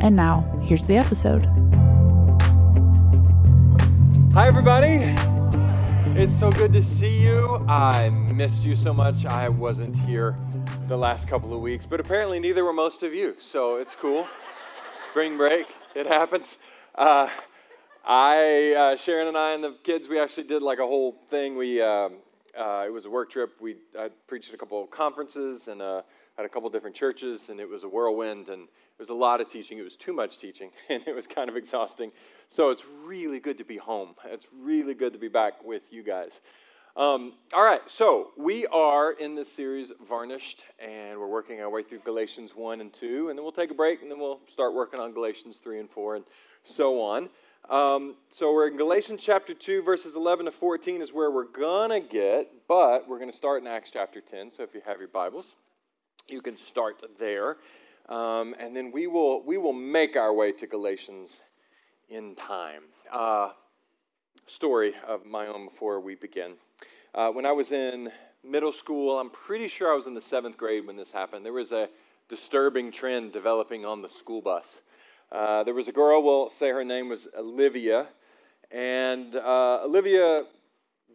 And now, here's the episode. Hi, everybody. It's so good to see you. I missed you so much. I wasn't here the last couple of weeks, but apparently neither were most of you. So it's cool. Spring break, it happens. Uh, I, uh, Sharon and I and the kids, we actually did like a whole thing. We, um, uh, it was a work trip. We I preached at a couple of conferences and uh, had a couple different churches, and it was a whirlwind, and it was a lot of teaching. It was too much teaching, and it was kind of exhausting. So it's really good to be home. It's really good to be back with you guys. Um, all right, so we are in this series, Varnished, and we're working our way through Galatians 1 and 2, and then we'll take a break, and then we'll start working on Galatians 3 and 4, and so on. Um, so we're in Galatians chapter 2, verses 11 to 14 is where we're going to get, but we're going to start in Acts chapter 10. So if you have your Bibles, you can start there. Um, and then we will, we will make our way to Galatians in time. Uh, story of my own before we begin. Uh, when I was in middle school, I'm pretty sure I was in the seventh grade when this happened. There was a disturbing trend developing on the school bus. Uh, there was a girl, we'll say her name was Olivia, and uh, Olivia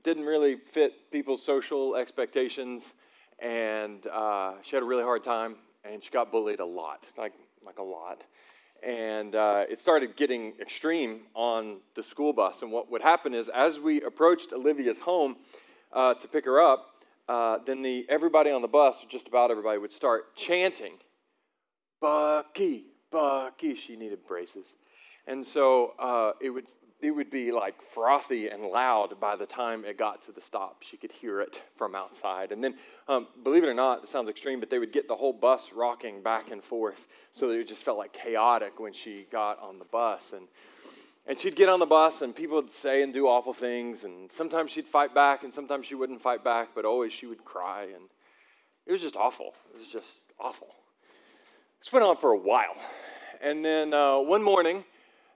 didn't really fit people's social expectations and uh, she had a really hard time, and she got bullied a lot, like like a lot. And uh, it started getting extreme on the school bus. And what would happen is, as we approached Olivia's home uh, to pick her up, uh, then the everybody on the bus, just about everybody, would start chanting, "Bucky, Bucky." She needed braces, and so uh, it would it would be like frothy and loud by the time it got to the stop. She could hear it from outside. And then, um, believe it or not, it sounds extreme, but they would get the whole bus rocking back and forth so that it just felt like chaotic when she got on the bus. And, and she'd get on the bus, and people would say and do awful things. And sometimes she'd fight back, and sometimes she wouldn't fight back, but always she would cry. And it was just awful. It was just awful. This went on for a while. And then uh, one morning,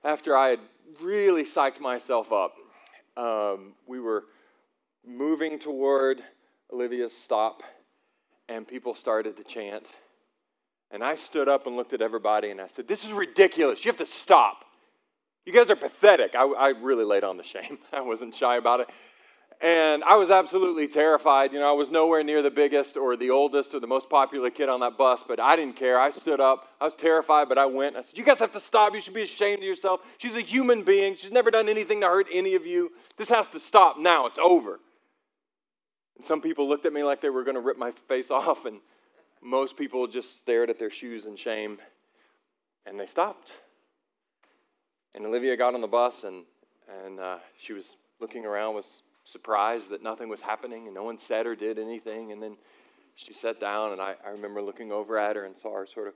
after I had really psyched myself up. Um, we were moving toward Olivia's stop, and people started to chant. And I stood up and looked at everybody and I said, This is ridiculous. You have to stop. You guys are pathetic. I, I really laid on the shame. I wasn't shy about it. And I was absolutely terrified. You know, I was nowhere near the biggest or the oldest or the most popular kid on that bus, but I didn't care. I stood up. I was terrified, but I went. I said, You guys have to stop. You should be ashamed of yourself. She's a human being. She's never done anything to hurt any of you. This has to stop now. It's over. And some people looked at me like they were going to rip my face off, and most people just stared at their shoes in shame, and they stopped. And Olivia got on the bus, and, and uh, she was looking around with surprised that nothing was happening and no one said or did anything. And then she sat down, and I, I remember looking over at her and saw her sort of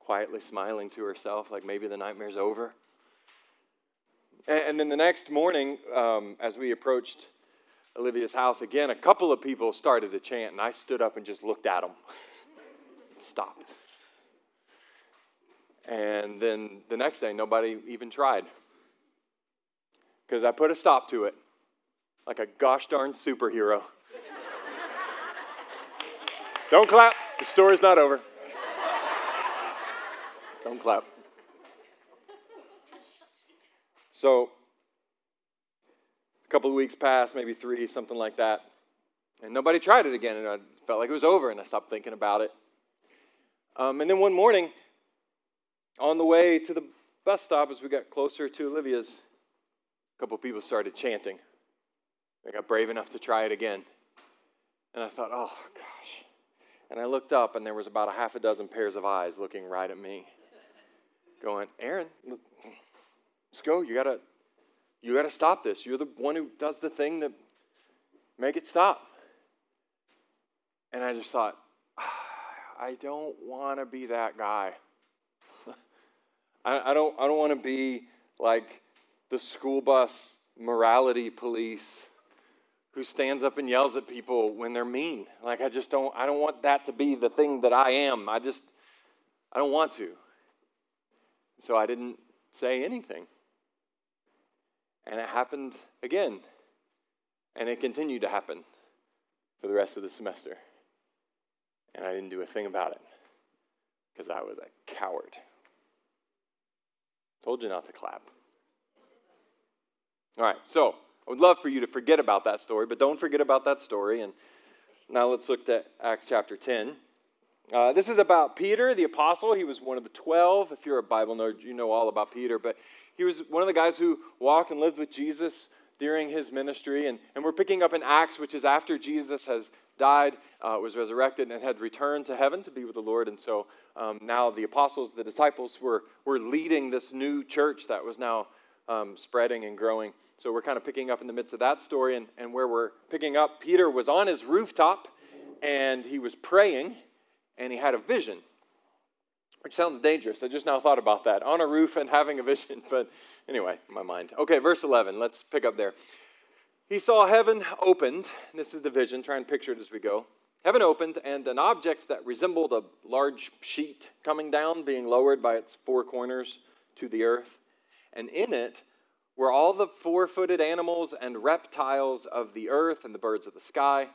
quietly smiling to herself, like maybe the nightmare's over. And, and then the next morning, um, as we approached Olivia's house again, a couple of people started to chant, and I stood up and just looked at them. stopped. And then the next day, nobody even tried. Because I put a stop to it like a gosh darn superhero. Don't clap. The story's not over. Don't clap. So, a couple of weeks passed, maybe three, something like that. And nobody tried it again. And I felt like it was over, and I stopped thinking about it. Um, and then one morning, on the way to the bus stop, as we got closer to Olivia's, a couple of people started chanting. I got brave enough to try it again. And I thought, oh, gosh. And I looked up, and there was about a half a dozen pairs of eyes looking right at me, going, Aaron, let's go. You gotta, you gotta stop this. You're the one who does the thing that make it stop. And I just thought, ah, I don't want to be that guy. I, I don't, I don't want to be like the school bus morality police who stands up and yells at people when they're mean. Like I just don't I don't want that to be the thing that I am. I just I don't want to. So I didn't say anything. And it happened again. And it continued to happen for the rest of the semester. And I didn't do a thing about it because I was a coward. Told you not to clap. All right, so I would love for you to forget about that story, but don't forget about that story. And now let's look at Acts chapter 10. Uh, this is about Peter, the apostle. He was one of the 12. If you're a Bible nerd, you know all about Peter. But he was one of the guys who walked and lived with Jesus during his ministry. And, and we're picking up in Acts, which is after Jesus has died, uh, was resurrected, and had returned to heaven to be with the Lord. And so um, now the apostles, the disciples, were, were leading this new church that was now um, spreading and growing. So we're kind of picking up in the midst of that story. And, and where we're picking up, Peter was on his rooftop and he was praying and he had a vision, which sounds dangerous. I just now thought about that on a roof and having a vision. But anyway, my mind. Okay, verse 11. Let's pick up there. He saw heaven opened. This is the vision. Try and picture it as we go. Heaven opened, and an object that resembled a large sheet coming down, being lowered by its four corners to the earth and in it were all the four footed animals and reptiles of the earth and the birds of the sky.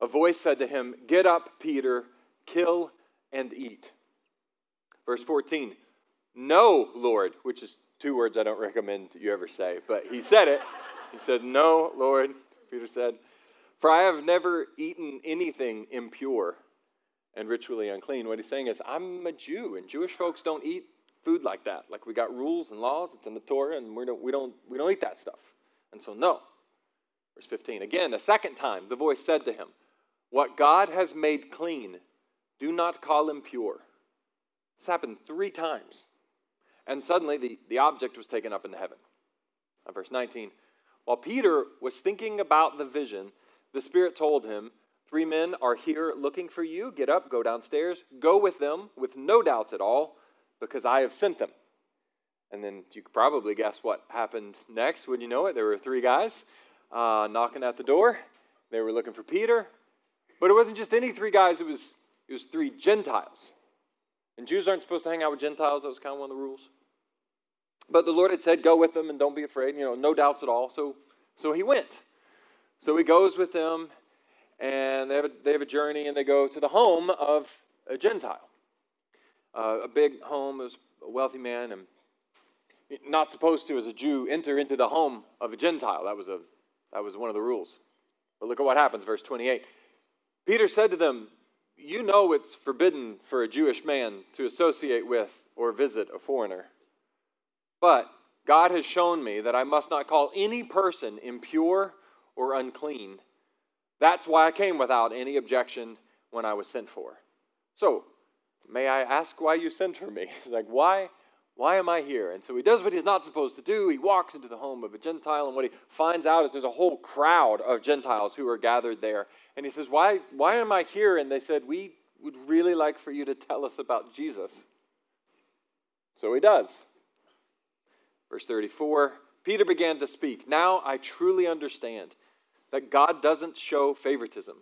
A voice said to him, Get up, Peter, kill and eat. Verse 14, No, Lord, which is two words I don't recommend you ever say, but he said it. He said, No, Lord, Peter said, For I have never eaten anything impure and ritually unclean. What he's saying is, I'm a Jew, and Jewish folks don't eat food like that. Like we got rules and laws, it's in the Torah, and we don't, we don't, we don't eat that stuff. And so, no. Verse 15. Again, a second time, the voice said to him, What God has made clean, do not call impure. This happened three times. And suddenly the, the object was taken up into heaven. verse 19. While Peter was thinking about the vision, the Spirit told him, Three men are here looking for you. Get up, go downstairs, go with them with no doubts at all because I have sent them. And then you could probably guess what happened next. Would you know it? There were three guys uh, knocking at the door. They were looking for Peter. But it wasn't just any three guys, it was, it was three Gentiles. And Jews aren't supposed to hang out with Gentiles. That was kind of one of the rules. But the Lord had said, Go with them and don't be afraid. You know, no doubts at all. So, so he went. So he goes with them, and they have, a, they have a journey, and they go to the home of a Gentile uh, a big home, as a wealthy man, and not supposed to, as a Jew, enter into the home of a Gentile. That was, a, that was one of the rules. But look at what happens, verse 28. Peter said to them, You know it's forbidden for a Jewish man to associate with or visit a foreigner. But God has shown me that I must not call any person impure or unclean. That's why I came without any objection when I was sent for. So, May I ask why you sent for me? He's like, Why? Why am I here? And so he does what he's not supposed to do. He walks into the home of a Gentile, and what he finds out is there's a whole crowd of Gentiles who are gathered there. And he says, Why, why am I here? And they said, We would really like for you to tell us about Jesus. So he does. Verse 34 Peter began to speak. Now I truly understand that God doesn't show favoritism,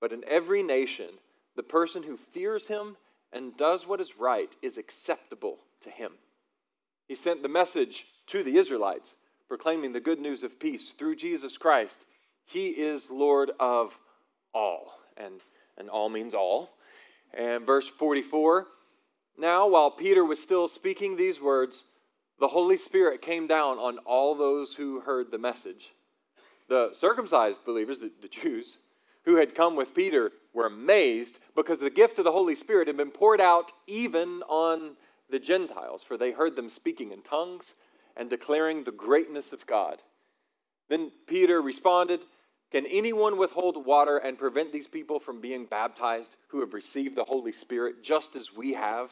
but in every nation, the person who fears him and does what is right is acceptable to him. He sent the message to the Israelites, proclaiming the good news of peace through Jesus Christ. He is Lord of all. And, and all means all. And verse 44 Now, while Peter was still speaking these words, the Holy Spirit came down on all those who heard the message. The circumcised believers, the, the Jews, who had come with Peter were amazed because the gift of the Holy Spirit had been poured out even on the Gentiles, for they heard them speaking in tongues and declaring the greatness of God. Then Peter responded, Can anyone withhold water and prevent these people from being baptized who have received the Holy Spirit just as we have?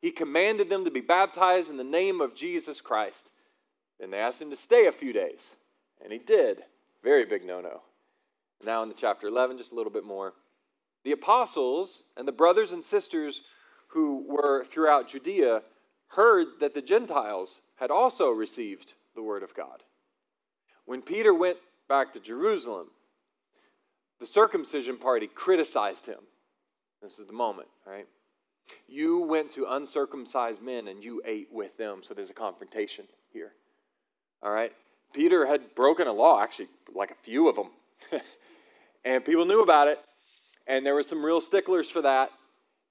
He commanded them to be baptized in the name of Jesus Christ. Then they asked him to stay a few days, and he did. Very big no no. Now, in the chapter 11, just a little bit more. The apostles and the brothers and sisters who were throughout Judea heard that the Gentiles had also received the word of God. When Peter went back to Jerusalem, the circumcision party criticized him. This is the moment, right? You went to uncircumcised men and you ate with them, so there's a confrontation here. All right? Peter had broken a law, actually, like a few of them. and people knew about it, and there were some real sticklers for that.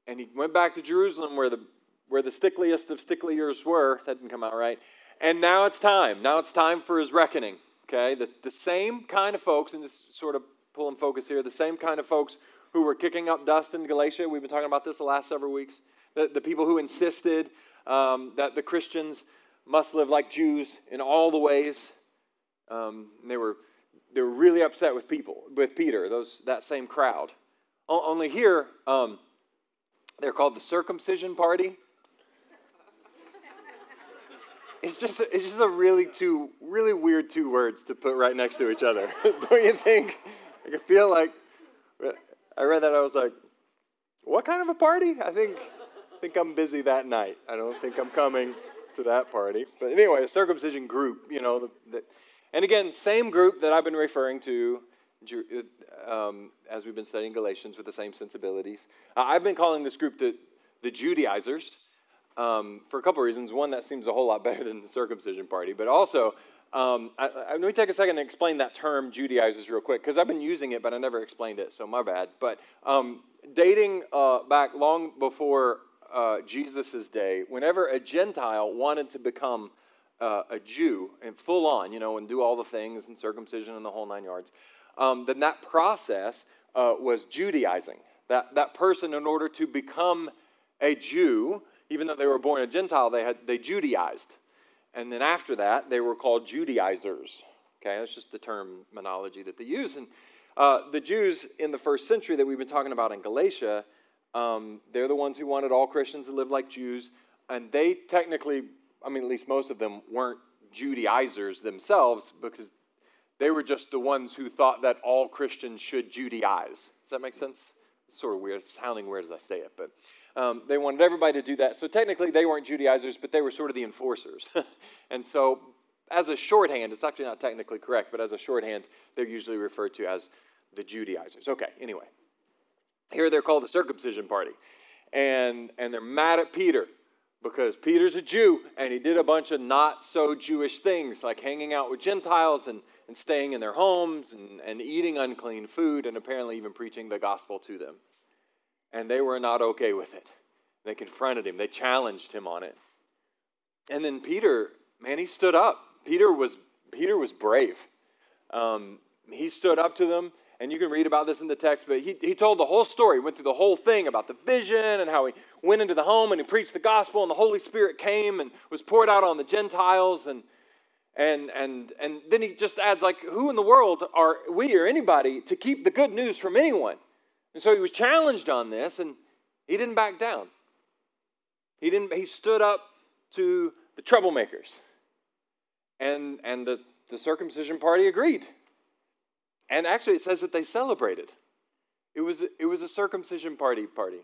And he went back to Jerusalem where the, where the stickliest of stickliers were. That didn't come out right. And now it's time. Now it's time for his reckoning. Okay? The, the same kind of folks, and just sort of pulling focus here, the same kind of folks who were kicking up dust in Galatia. We've been talking about this the last several weeks. The, the people who insisted um, that the Christians must live like Jews in all the ways. Um, they were they were really upset with people with Peter. Those that same crowd. O- only here, um, they're called the circumcision party. It's just it's just a really two really weird two words to put right next to each other. Don't you think? I could feel like I read that I was like, what kind of a party? I think I think I'm busy that night. I don't think I'm coming to that party. But anyway, a circumcision group, you know, the, the, and again, same group that I've been referring to um, as we've been studying Galatians with the same sensibilities. Uh, I've been calling this group the, the Judaizers um, for a couple of reasons. One, that seems a whole lot better than the circumcision party, but also, um, I, I, let me take a second and explain that term Judaizers real quick because I've been using it, but I never explained it, so my bad. But um, dating uh, back long before uh, Jesus' day, whenever a Gentile wanted to become uh, a Jew and full on, you know, and do all the things and circumcision and the whole nine yards, um, then that process uh, was Judaizing. That, that person, in order to become a Jew, even though they were born a Gentile, they, had, they Judaized. And then after that, they were called Judaizers. Okay, that's just the terminology that they use. And uh, the Jews in the first century that we've been talking about in Galatia, um, they're the ones who wanted all Christians to live like Jews. And they technically I mean, at least most of them weren't Judaizers themselves because they were just the ones who thought that all Christians should Judaize. Does that make sense? It's sort of weird, sounding weird as I say it, but um, they wanted everybody to do that. So technically, they weren't Judaizers, but they were sort of the enforcers. and so, as a shorthand, it's actually not technically correct, but as a shorthand, they're usually referred to as the Judaizers. Okay, anyway. Here they're called the circumcision party. And, and they're mad at Peter because Peter's a Jew and he did a bunch of not so Jewish things like hanging out with Gentiles and, and staying in their homes and, and eating unclean food and apparently even preaching the gospel to them. And they were not okay with it. They confronted him, they challenged him on it. And then Peter, man, he stood up. Peter was, Peter was brave. Um, he stood up to them and you can read about this in the text, but he, he told the whole story, went through the whole thing about the vision and how he went into the home and he preached the gospel, and the Holy Spirit came and was poured out on the Gentiles. And, and, and, and then he just adds, like, who in the world are we or anybody to keep the good news from anyone? And so he was challenged on this, and he didn't back down. He, didn't, he stood up to the troublemakers. And, and the, the circumcision party agreed. And actually, it says that they celebrated. It was, it was a circumcision party party.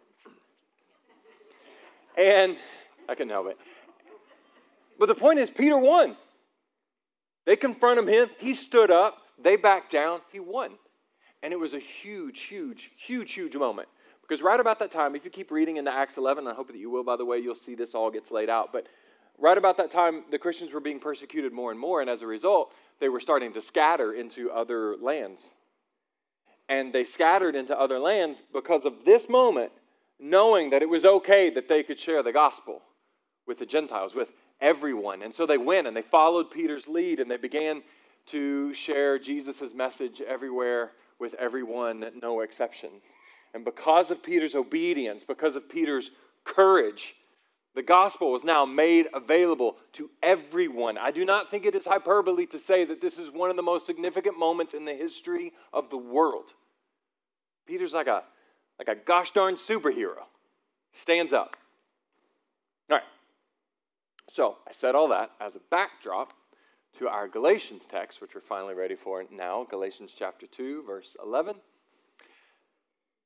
And I couldn't help it. But the point is, Peter won. They confronted him. He stood up. They backed down. He won. And it was a huge, huge, huge, huge moment. Because right about that time, if you keep reading into Acts 11, I hope that you will, by the way, you'll see this all gets laid out. But right about that time, the Christians were being persecuted more and more. And as a result, they were starting to scatter into other lands. And they scattered into other lands because of this moment, knowing that it was okay that they could share the gospel with the Gentiles, with everyone. And so they went and they followed Peter's lead and they began to share Jesus' message everywhere with everyone, no exception. And because of Peter's obedience, because of Peter's courage, the gospel was now made available to everyone. I do not think it is hyperbole to say that this is one of the most significant moments in the history of the world. Peter's like a, like a gosh darn superhero. Stands up. All right. So I said all that as a backdrop to our Galatians text, which we're finally ready for now Galatians chapter 2, verse 11.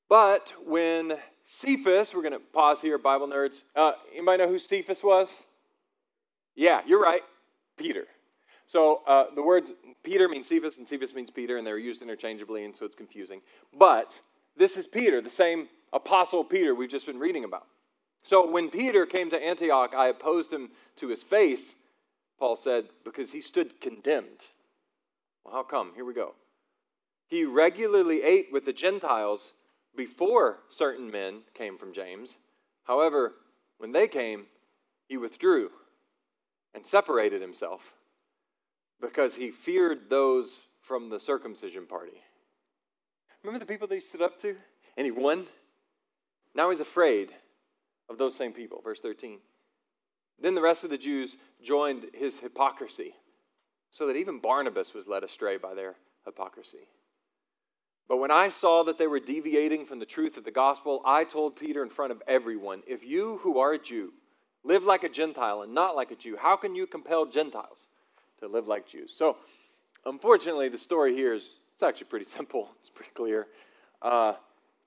But when Cephas, we're going to pause here, Bible nerds. Uh, anybody know who Cephas was? Yeah, you're right. Peter. So uh, the words Peter means Cephas and Cephas means Peter, and they're used interchangeably, and so it's confusing. But this is Peter, the same apostle Peter we've just been reading about. So when Peter came to Antioch, I opposed him to his face, Paul said, because he stood condemned. Well, how come? Here we go. He regularly ate with the Gentiles before certain men came from James. However, when they came, he withdrew and separated himself because he feared those from the circumcision party. Remember the people that he stood up to? And he won? Now he's afraid of those same people. Verse 13. Then the rest of the Jews joined his hypocrisy, so that even Barnabas was led astray by their hypocrisy. But when I saw that they were deviating from the truth of the gospel, I told Peter in front of everyone if you who are a Jew live like a Gentile and not like a Jew, how can you compel Gentiles to live like Jews? So, unfortunately, the story here is it's actually pretty simple, it's pretty clear. Uh,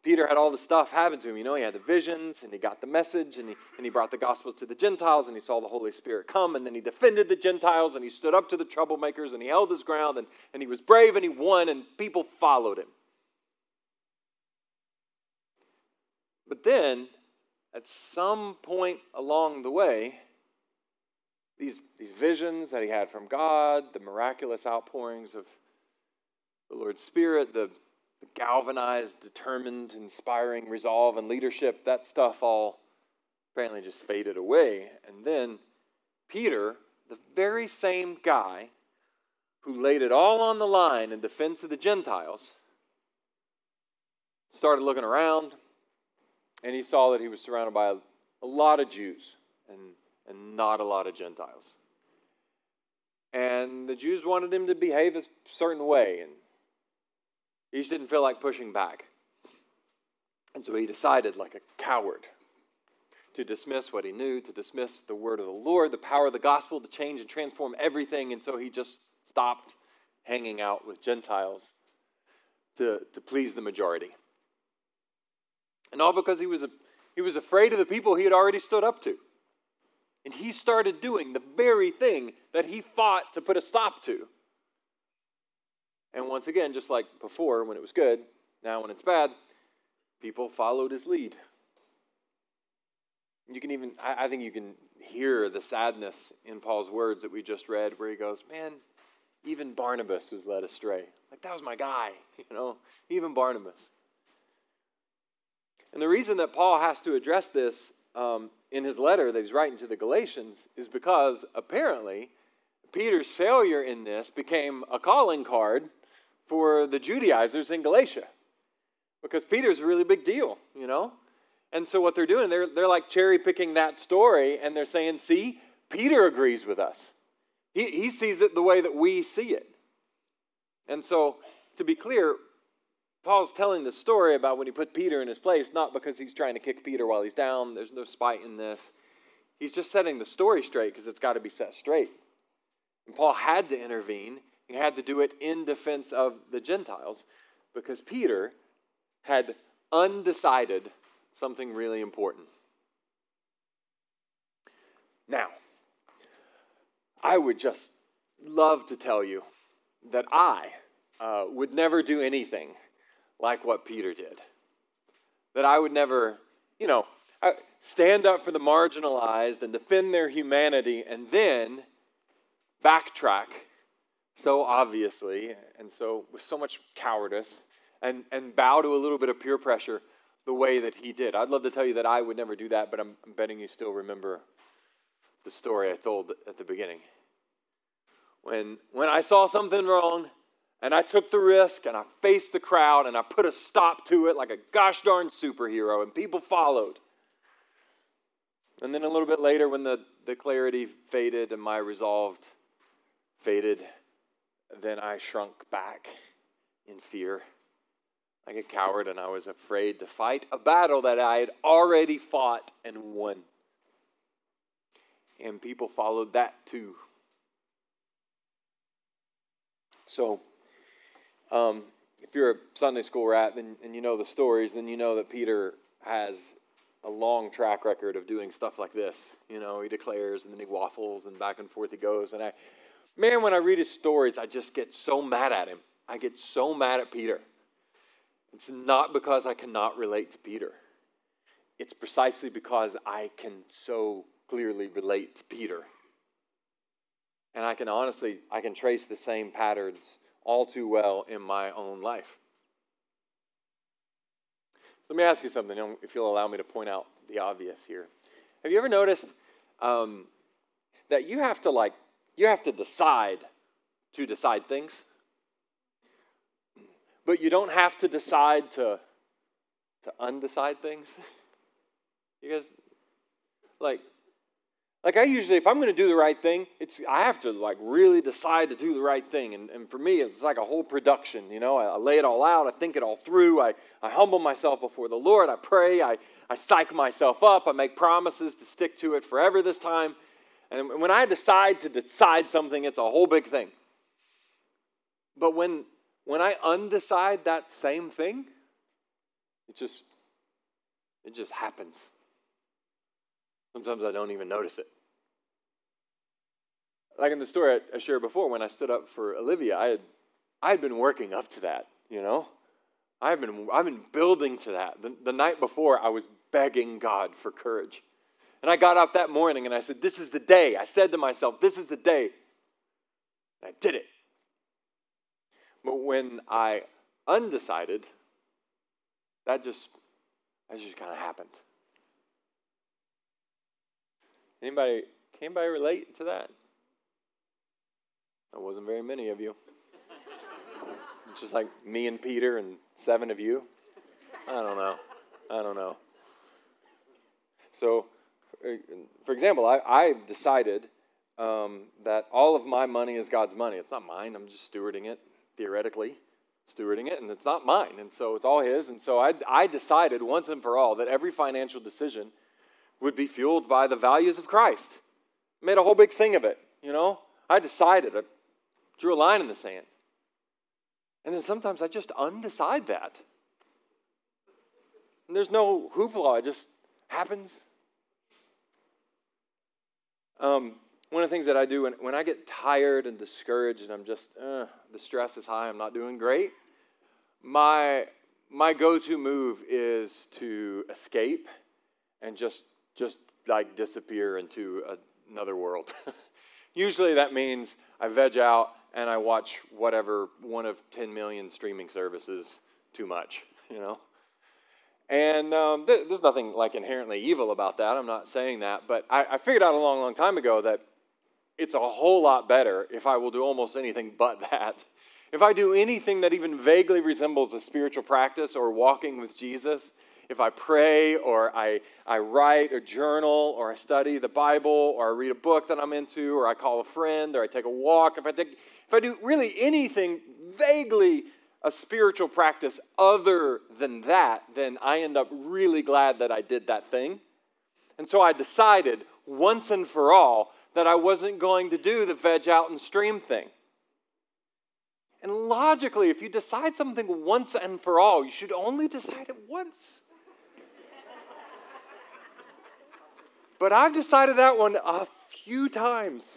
Peter had all the stuff happen to him. You know, he had the visions and he got the message and he, and he brought the gospel to the Gentiles and he saw the Holy Spirit come and then he defended the Gentiles and he stood up to the troublemakers and he held his ground and, and he was brave and he won and people followed him. But then, at some point along the way, these, these visions that he had from God, the miraculous outpourings of the Lord's Spirit, the the galvanized, determined, inspiring resolve and leadership, that stuff all apparently just faded away. And then Peter, the very same guy who laid it all on the line in defense of the Gentiles, started looking around and he saw that he was surrounded by a, a lot of Jews and, and not a lot of Gentiles. And the Jews wanted him to behave a certain way, and he just didn't feel like pushing back. And so he decided, like a coward, to dismiss what he knew, to dismiss the word of the Lord, the power of the gospel to change and transform everything. And so he just stopped hanging out with Gentiles to, to please the majority. And all because he was, a, he was afraid of the people he had already stood up to. And he started doing the very thing that he fought to put a stop to. And once again, just like before when it was good, now when it's bad, people followed his lead. You can even, I, think you can hear the sadness in Paul's words that we just read, where he goes, Man, even Barnabas was led astray. Like, that was my guy, you know, even Barnabas. And the reason that Paul has to address this um, in his letter that he's writing to the Galatians is because apparently Peter's failure in this became a calling card for the Judaizers in Galatia because Peter's a really big deal, you know? And so what they're doing, they're, they're like cherry picking that story and they're saying, see, Peter agrees with us. He, he sees it the way that we see it. And so, to be clear, Paul's telling the story about when he put Peter in his place, not because he's trying to kick Peter while he's down. There's no spite in this. He's just setting the story straight because it's got to be set straight. And Paul had to intervene he had to do it in defense of the Gentiles because Peter had undecided something really important. Now, I would just love to tell you that I uh, would never do anything like what Peter did. That I would never, you know, stand up for the marginalized and defend their humanity and then backtrack so obviously and so with so much cowardice and, and bow to a little bit of peer pressure the way that he did. I'd love to tell you that I would never do that, but I'm, I'm betting you still remember the story I told at the beginning. When, when I saw something wrong and I took the risk and I faced the crowd and I put a stop to it like a gosh darn superhero and people followed. And then a little bit later, when the, the clarity faded and my resolve faded, then I shrunk back in fear like a coward, and I was afraid to fight a battle that I had already fought and won. And people followed that too. So, um, if you're a Sunday school rat then, and you know the stories, then you know that Peter has a long track record of doing stuff like this. You know, he declares and then he waffles and back and forth he goes. And I, man, when I read his stories, I just get so mad at him. I get so mad at Peter. It's not because I cannot relate to Peter, it's precisely because I can so clearly relate to Peter. And I can honestly, I can trace the same patterns all too well in my own life. Let me ask you something, if you'll allow me to point out the obvious here. Have you ever noticed um, that you have to like you have to decide to decide things, but you don't have to decide to to undecide things? You guys like like I usually, if I'm going to do the right thing, it's I have to like really decide to do the right thing. And, and for me, it's like a whole production. You know, I, I lay it all out. I think it all through. I, I humble myself before the Lord. I pray. I, I psych myself up. I make promises to stick to it forever this time. And when I decide to decide something, it's a whole big thing. But when when I undecide that same thing, it just it just happens. Sometimes I don't even notice it. Like in the story I shared before, when I stood up for Olivia, I had, I had been working up to that, you know? I've been, I've been building to that. The, the night before, I was begging God for courage. And I got up that morning and I said, This is the day. I said to myself, This is the day. And I did it. But when I undecided, that just, that just kind of happened. Anybody, can anybody relate to that? There wasn't very many of you. It's just like me and Peter and seven of you. I don't know. I don't know. So, for example, I, I've decided um, that all of my money is God's money. It's not mine. I'm just stewarding it, theoretically, stewarding it, and it's not mine. And so it's all His. And so I, I decided once and for all that every financial decision would be fueled by the values of Christ. Made a whole big thing of it, you know? I decided, I drew a line in the sand. And then sometimes I just undecide that. And there's no hoopla, it just happens. Um, one of the things that I do when, when I get tired and discouraged and I'm just, uh, the stress is high, I'm not doing great, my, my go to move is to escape and just just like disappear into another world. Usually that means I veg out and I watch whatever one of 10 million streaming services too much, you know? And um, th- there's nothing like inherently evil about that. I'm not saying that. But I-, I figured out a long, long time ago that it's a whole lot better if I will do almost anything but that. If I do anything that even vaguely resembles a spiritual practice or walking with Jesus, if I pray or I, I write or journal or I study the Bible or I read a book that I'm into or I call a friend or I take a walk, if I, take, if I do really anything vaguely a spiritual practice other than that, then I end up really glad that I did that thing. And so I decided once and for all that I wasn't going to do the veg out and stream thing. And logically, if you decide something once and for all, you should only decide it once. But I've decided that one a few times.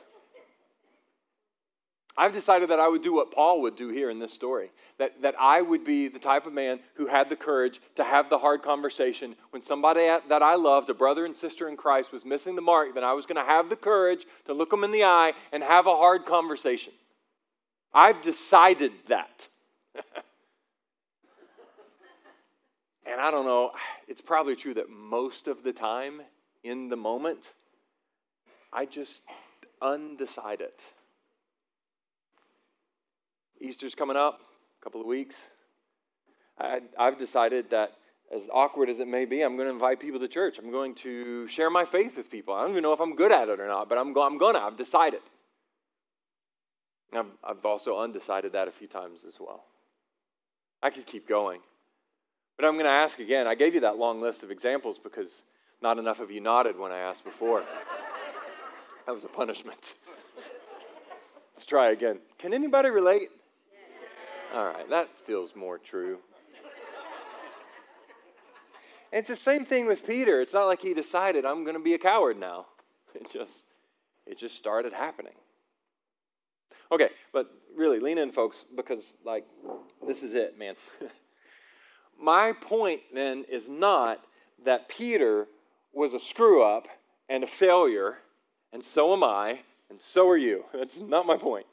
I've decided that I would do what Paul would do here in this story. That, that I would be the type of man who had the courage to have the hard conversation. When somebody that I loved, a brother and sister in Christ, was missing the mark, then I was going to have the courage to look them in the eye and have a hard conversation. I've decided that. and I don't know, it's probably true that most of the time in the moment, I just undecided. Easter's coming up, a couple of weeks. I, have decided that, as awkward as it may be, I'm going to invite people to church. I'm going to share my faith with people. I don't even know if I'm good at it or not, but I'm, go, I'm going to. I've decided. I've, I've also undecided that a few times as well. I could keep going. But I'm going to ask again. I gave you that long list of examples because not enough of you nodded when I asked before. that was a punishment. Let's try again. Can anybody relate? All right, that feels more true. And it's the same thing with Peter. It's not like he decided, I'm going to be a coward now. It just, it just started happening. Okay, but really, lean in, folks, because, like, this is it, man. My point then is not that Peter was a screw up and a failure, and so am I, and so are you. That's not my point.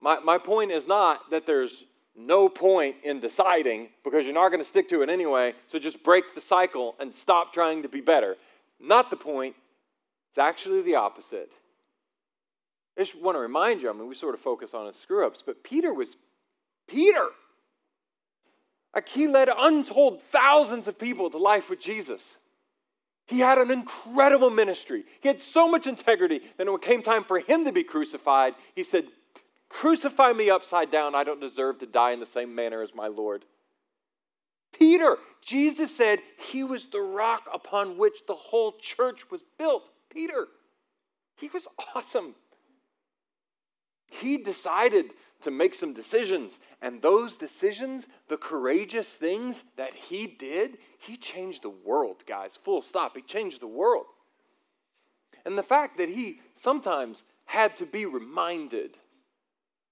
My, my point is not that there's no point in deciding because you're not going to stick to it anyway, so just break the cycle and stop trying to be better. Not the point. It's actually the opposite. I just want to remind you, I mean, we sort of focus on his screw ups, but Peter was Peter. Like he led untold thousands of people to life with Jesus. He had an incredible ministry. He had so much integrity that when it came time for him to be crucified, he said, Crucify me upside down. I don't deserve to die in the same manner as my Lord. Peter, Jesus said he was the rock upon which the whole church was built. Peter, he was awesome. He decided to make some decisions, and those decisions, the courageous things that he did, he changed the world, guys. Full stop. He changed the world. And the fact that he sometimes had to be reminded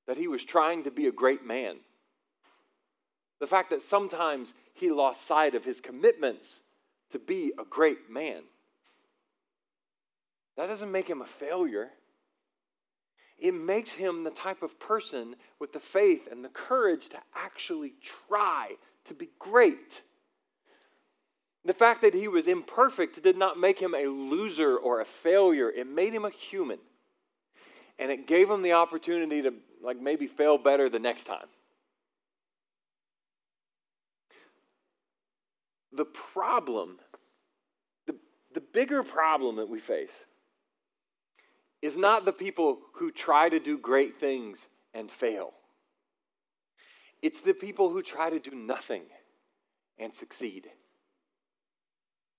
that he was trying to be a great man. The fact that sometimes he lost sight of his commitments to be a great man. That doesn't make him a failure. It makes him the type of person with the faith and the courage to actually try to be great. The fact that he was imperfect did not make him a loser or a failure, it made him a human. And it gave him the opportunity to like maybe fail better the next time. The problem, the, the bigger problem that we face is not the people who try to do great things and fail. It's the people who try to do nothing and succeed.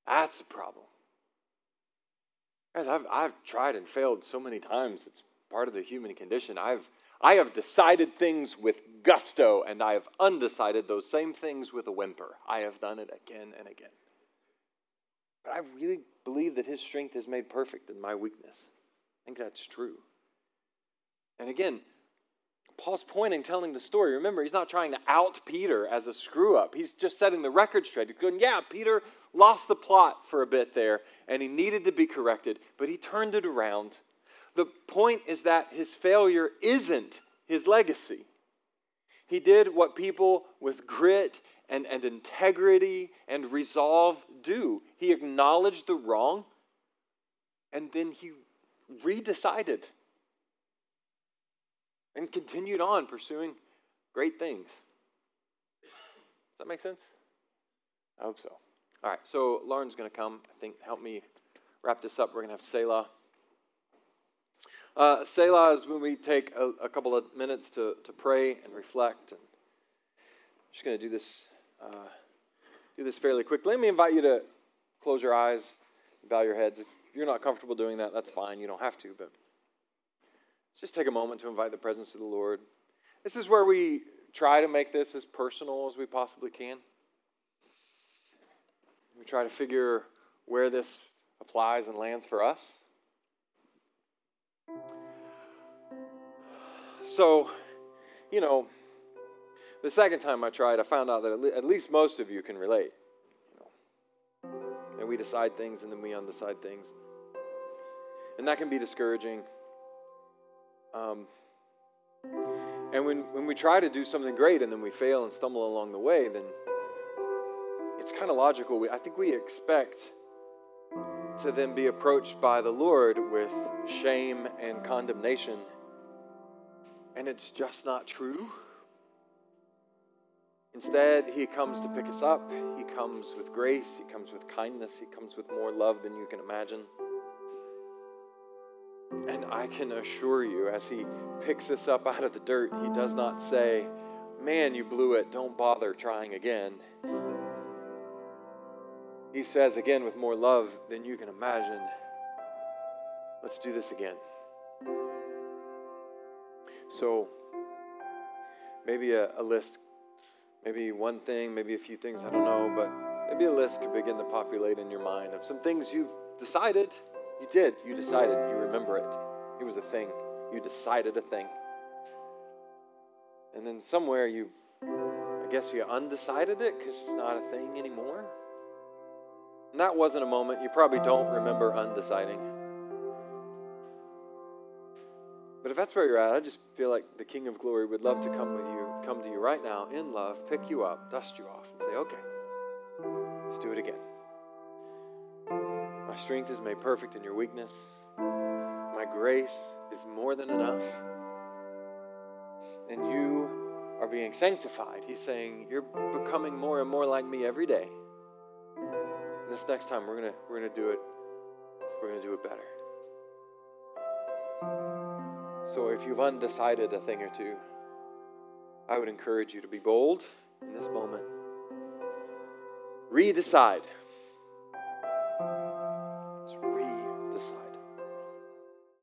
That's the problem. Guys, I've, I've tried and failed so many times. It's part of the human condition. I've I have decided things with gusto, and I have undecided those same things with a whimper. I have done it again and again. But I really believe that his strength is made perfect in my weakness. I think that's true. And again, Paul's pointing, telling the story. Remember, he's not trying to out Peter as a screw up. He's just setting the record straight. He's going, yeah, Peter lost the plot for a bit there, and he needed to be corrected, but he turned it around the point is that his failure isn't his legacy. He did what people with grit and, and integrity and resolve do. He acknowledged the wrong and then he redecided and continued on pursuing great things. Does that make sense? I hope so. All right, so Lauren's going to come, I think, help me wrap this up. We're going to have Selah. Uh, Selah is when we take a, a, couple of minutes to, to pray and reflect. And I'm just going to do this, uh, do this fairly quickly. Let me invite you to close your eyes, bow your heads. If you're not comfortable doing that, that's fine. You don't have to, but just take a moment to invite the presence of the Lord. This is where we try to make this as personal as we possibly can. We try to figure where this applies and lands for us. So, you know, the second time I tried, I found out that at least most of you can relate. We decide things and then we undecide things. And that can be discouraging. Um, and when, when we try to do something great and then we fail and stumble along the way, then it's kind of logical. We, I think we expect to then be approached by the Lord with shame and condemnation. And it's just not true. Instead, He comes to pick us up. He comes with grace. He comes with kindness. He comes with more love than you can imagine. And I can assure you, as He picks us up out of the dirt, He does not say, Man, you blew it. Don't bother trying again. He says again with more love than you can imagine, let's do this again. So, maybe a, a, list, maybe one thing, maybe a few things, I don't know, but maybe a list could begin to populate in your mind of some things you've decided. You did. You decided. You remember it. It was a thing. You decided a thing. And then somewhere you, I guess you undecided it because it's not a thing anymore. And that wasn't a moment you probably don't remember undeciding. But if that's where you're at, I just feel like the King of Glory would love to come with you, come to you right now in love, pick you up, dust you off, and say, okay, let's do it again. My strength is made perfect in your weakness. My grace is more than enough. And you are being sanctified. He's saying, You're becoming more and more like me every day. And this next time we're gonna we're gonna do it, we're gonna do it better. So if you've undecided a thing or two, I would encourage you to be bold in this moment. Redecide.